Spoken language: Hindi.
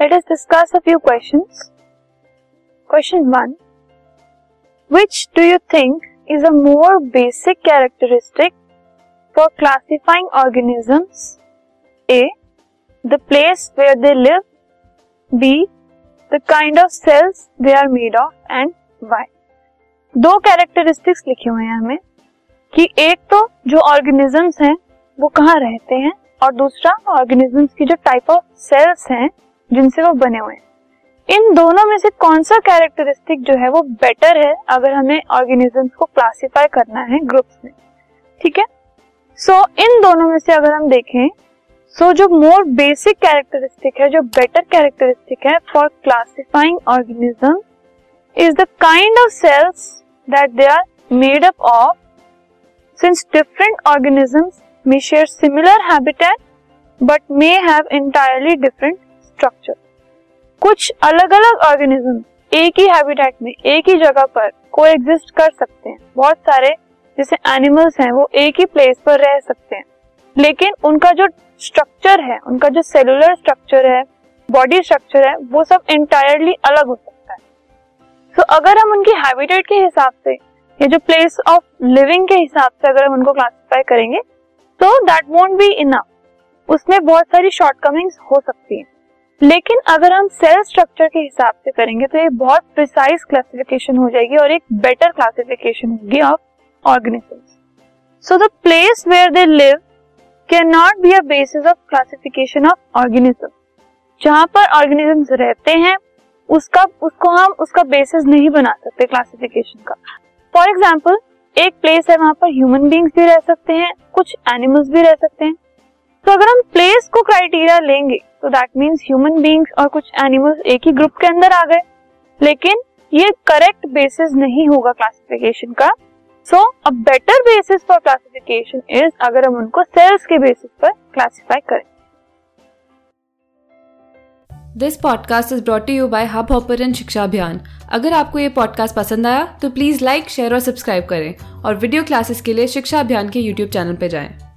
Let us discuss a few questions question one which do you think is a more basic characteristic for classifying organism A the place where they live B the kind of cells they are made of and Y दो कैरेक्टरिस्टिक्स लिखे हुए हैं हमें कि एक तो जो ऑर्गेनिजम्स हैं, वो कहाँ रहते हैं और दूसरा ऑर्गेनिजम्स की जो टाइप ऑफ़ सेल्स हैं जिनसे वो बने हुए हैं। इन दोनों में से कौन सा कैरेक्टरिस्टिक जो है वो बेटर है अगर हमें ऑर्गेनिजम्स को क्लासिफाई करना है ग्रुप्स में? ठीक है? सो so, इन दोनों में से अगर हम देखें सो so, जो मोर बेसिक कैरेक्टरिस्टिक है जो बेटर कैरेक्टरिस्टिक है for classifying organism is the kind of cells that they are made up of since different organisms may share similar habitat but may have entirely different structure. कुछ अलग अलग ऑर्गेनिज्म एक ही हैबिटेट में एक ही जगह पर को एग्जिस्ट कर सकते हैं। बहुत सारे जैसे एनिमल्स हैं वो एक ही प्लेस पर रह सकते हैं। लेकिन उनका जो स्ट्रक्चर है उनका जो सेलुलर स्ट्रक्चर है बॉडी स्ट्रक्चर है वो सब इंटायरली अलग हो सकता है। सो so, अगर हम उनकी हैबिटेट के हिसाब से या जो प्लेस ऑफ़ लिविंग के हिसाब से अगर हम उनको क्लासिफाई करेंगे तो दैट वोंट बी इनफ उसमें बहुत सारी शॉर्टकमिंग्स हो सकती है। लेकिन अगर हम सेल स्ट्रक्चर के हिसाब से करेंगे तो ये बहुत प्रिसाइज क्लासिफिकेशन हो जाएगी और एक बेटर क्लासिफिकेशन होगी of organisms so the place where they live can not be a basis of classification of organism जहाँ पर ऑर्गेनिजम्स रहते हैं, उसका, उसको हम, उसका बेसिस नहीं बना सकते क्लासिफिकेशन का. फॉर एग्ज़ाम्पल एक प्लेस है, वहाँ पर ह्यूमन बींग्स भी रह सकते हैं, कुछ एनिमल्स भी रह सकते हैं. तो अगर हम प्लेस क्राइटेरिया लेंगे तो दैट मीन्स ह्यूमन बींग्स और कुछ एनिमल्स एक ही ग्रुप के अंदर आ गए। लेकिन ये करेक्ट बेसिस नहीं होगा क्लासिफिकेशन का। So a better basis for classification is अगर हम उनको सेल्स के बेसिस पर क्लासिफाई करें। This podcast is brought you by Hubhopper Shiksha Abhiyan अगर आपको ये पॉडकास्ट पसंद आया तो प्लीज़ लाइक शेयर और सब्सक्राइब करें। और वीडियो क्लासेस के लिए शिक्षा अभियान के यूट्यूब चैनल पर जाएँ।